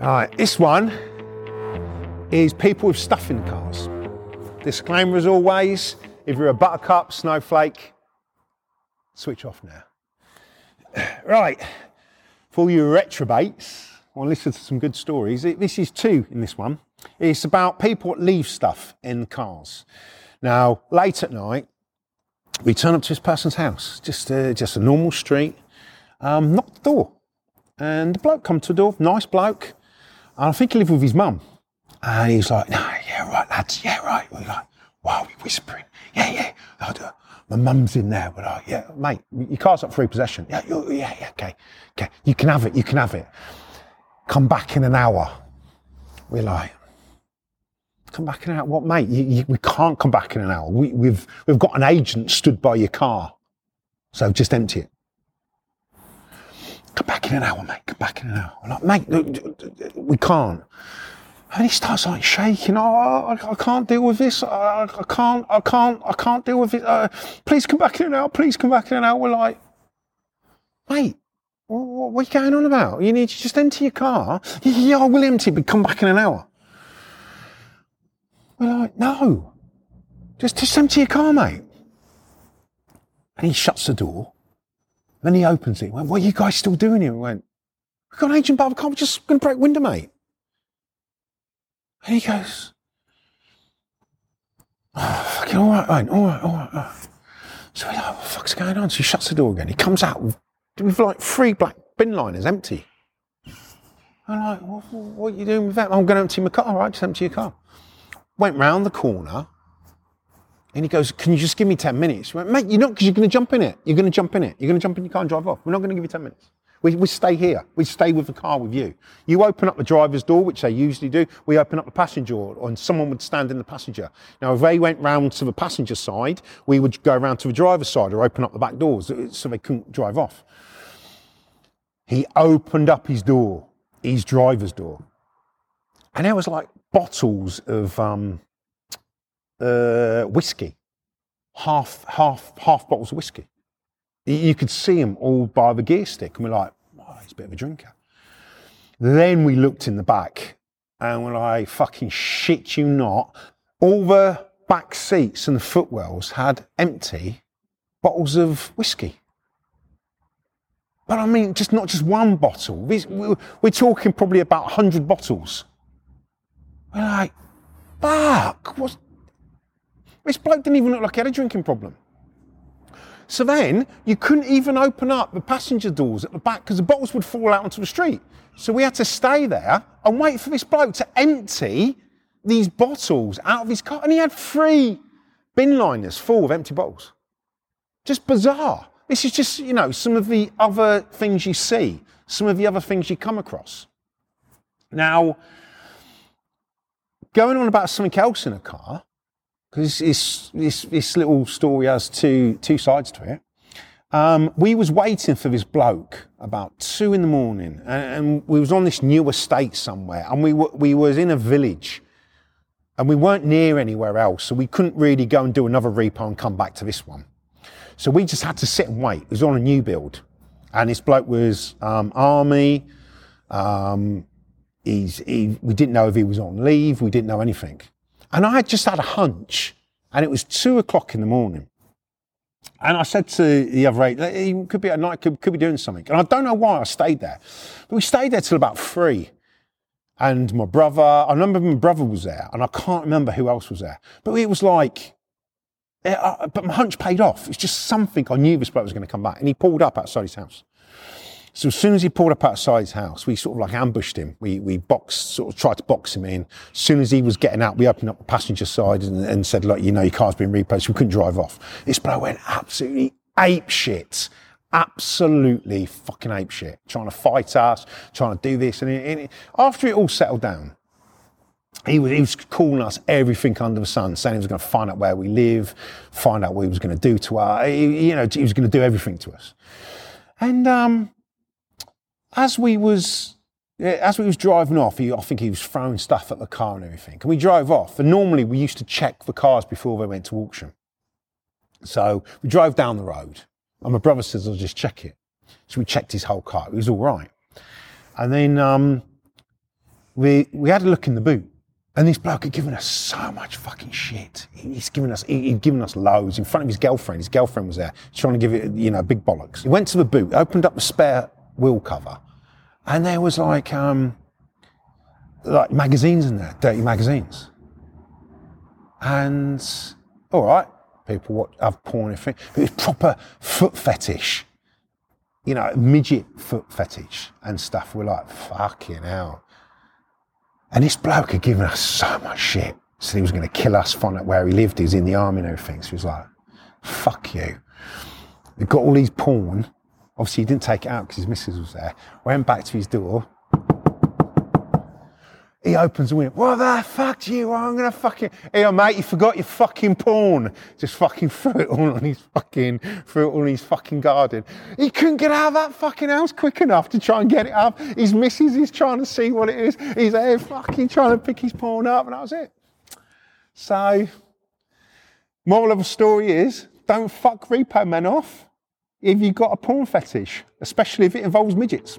Right, this one is people with stuff in cars. Disclaimer as always, if you're a buttercup, snowflake, switch off now. Right, for you retrobates, I want to listen to some good stories. This is two in this one. It's about people that leave stuff in cars. Now, late at night, we turn up to this person's house, just uh, just a normal street. Um, knock the door, and the bloke come to the door, nice bloke. I think he lived with his mum. And he's like, no, yeah, right, lads, yeah, right. We're like, wow, we whispering, yeah, yeah. I do- uh, My mum's in there. We're like, yeah, mate, your car's up for repossession. Yeah, yeah, yeah, okay, okay. You can have it, you can have it. Come back in an hour. We're like, come back in an hour? What, mate? You, you, we can't come back in an hour. We, we've, we've got an agent stood by your car. So just empty it. Come back in an hour, mate. Come back in an hour. I'm like, mate, look, we can't. And he starts like shaking. Oh, I, I can't deal with this. I, I can't. I can't. I can't deal with it. Uh, please come back in an hour. Please come back in an hour. We're like, mate, what, what are you going on about? You need to just empty your car. Yeah, I will empty, but come back in an hour. We're like, no, just just empty your car, mate. And he shuts the door. Then he opens it. He went, what are you guys still doing here? We went, we've got an agent bar. Can't We're just going to break window, mate. And he goes, oh, fucking all right, mate, all right, all right. all right." So we're like, what the fuck's going on? So he shuts the door again. He comes out with, like three black bin liners empty. I'm like, what, what are you doing with that? I'm going to empty my car. All right, just empty your car. Went round the corner. And he goes, Can you just give me 10 minutes? Went, Mate, you're not, because you're going to jump in it. You're going to jump in it. You're going to jump in your car and drive off. We're not going to give you 10 minutes. We, we stay here. We stay with the car with you. You open up the driver's door, which they usually do. We open up the passenger door, and someone would stand in the passenger. Now, if they went round to the passenger side, we would go round to the driver's side or open up the back doors so they couldn't drive off. He opened up his door, his driver's door, and there was like bottles of um, uh, whiskey, half, half, half bottles of whiskey. You- could see them all by the gear stick, and we're like, oh, he's a bit of a drinker. Then we looked in the back, and we're like, fucking shit you not. All the back seats and the footwells had empty bottles of whiskey. But I mean, just not just one bottle. We're we're talking probably about 100 bottles. We're like, fuck, what's, this bloke didn't even look like he had a drinking problem. So then you couldn't even open up the passenger doors at the back because the bottles would fall out onto the street. So we had to stay there and wait for this bloke to empty these bottles out of his car. And he had three bin liners full of empty bottles. Just bizarre. This is just, you know, some of the other things you see, some of the other things you come across. Now, going on about something else in a car, because this, this, this little story has two, two sides to it. Um, we was waiting for this bloke about two in the morning, and, and we was on this new estate somewhere, and we were, we was in a village, and we weren't near anywhere else, so we couldn't really go and do another repo and come back to this one. So we just had to sit and wait. It was on a new build, and this bloke was um, army. Um, he's, he, we didn't know if he was on leave. We didn't know anything. And I just had a hunch, and it was two o'clock in the morning. And I said to the other eight, he could be at night, could, could be doing something. And I don't know why I stayed there. But we stayed there till about three. And my brother, I remember my brother was there, and I can't remember who else was there. But it was like, eh, uh, but my hunch paid off. It's just something I knew this bloke was going to come back. And he pulled up outside his house. So as soon as he pulled up outside his house, we sort of like ambushed him. We, we boxed, sort of tried to box him in. As soon as he was getting out, we opened up the passenger side and, and said, look, you know, your car's been repoed. So we couldn't drive off. This bloke went absolutely ape shit. Absolutely fucking ape shit. Trying to fight us, trying to do this. And, it, it, after it all settled down, he was, he was calling us everything under the sun, saying he was going to find out where we live, find out what he was going to do to us. He, you know, he was going to do everything to us. And um, as we was as we was driving off, he, I think he was throwing stuff at the car and everything. And we drove off. And normally we used to check the cars before they went to auction. So we drove down the road, and my brother says, "I'll just check it." So we checked his whole car. It was all right. And then um, we we had a look in the boot, and this bloke had given us so much fucking shit. He's given us he, he'd given us loads in front of his girlfriend. His girlfriend was there, trying to give it you know big bollocks. He went to the boot, opened up the spare wheel cover, and there was like um like magazines in there, dirty magazines. And all right, people what have porn. If it it was proper foot fetish you know, midget foot fetish and stuff. We're like, fucking hell. And this bloke had given us so much shit. Said he was going to kill us, find out where he lived. He was in the army and everything. So he was like, fuck you. We got all these porn. Obviously, he didn't take it out because his missus was there. Went back to his door. He opens the window. What the fuck do you? want? I'm gonna fucking. Here, mate, you forgot your fucking porn. Just fucking threw it all on his fucking, threw it all on his fucking garden. He couldn't get out of that fucking house quick enough to try and get it up. His missus is trying to see what it is. He's there fucking trying to pick his porn up, and that was it. So, moral of the story is: don't fuck repo men off if you've got a porn fetish, especially if it involves midgets.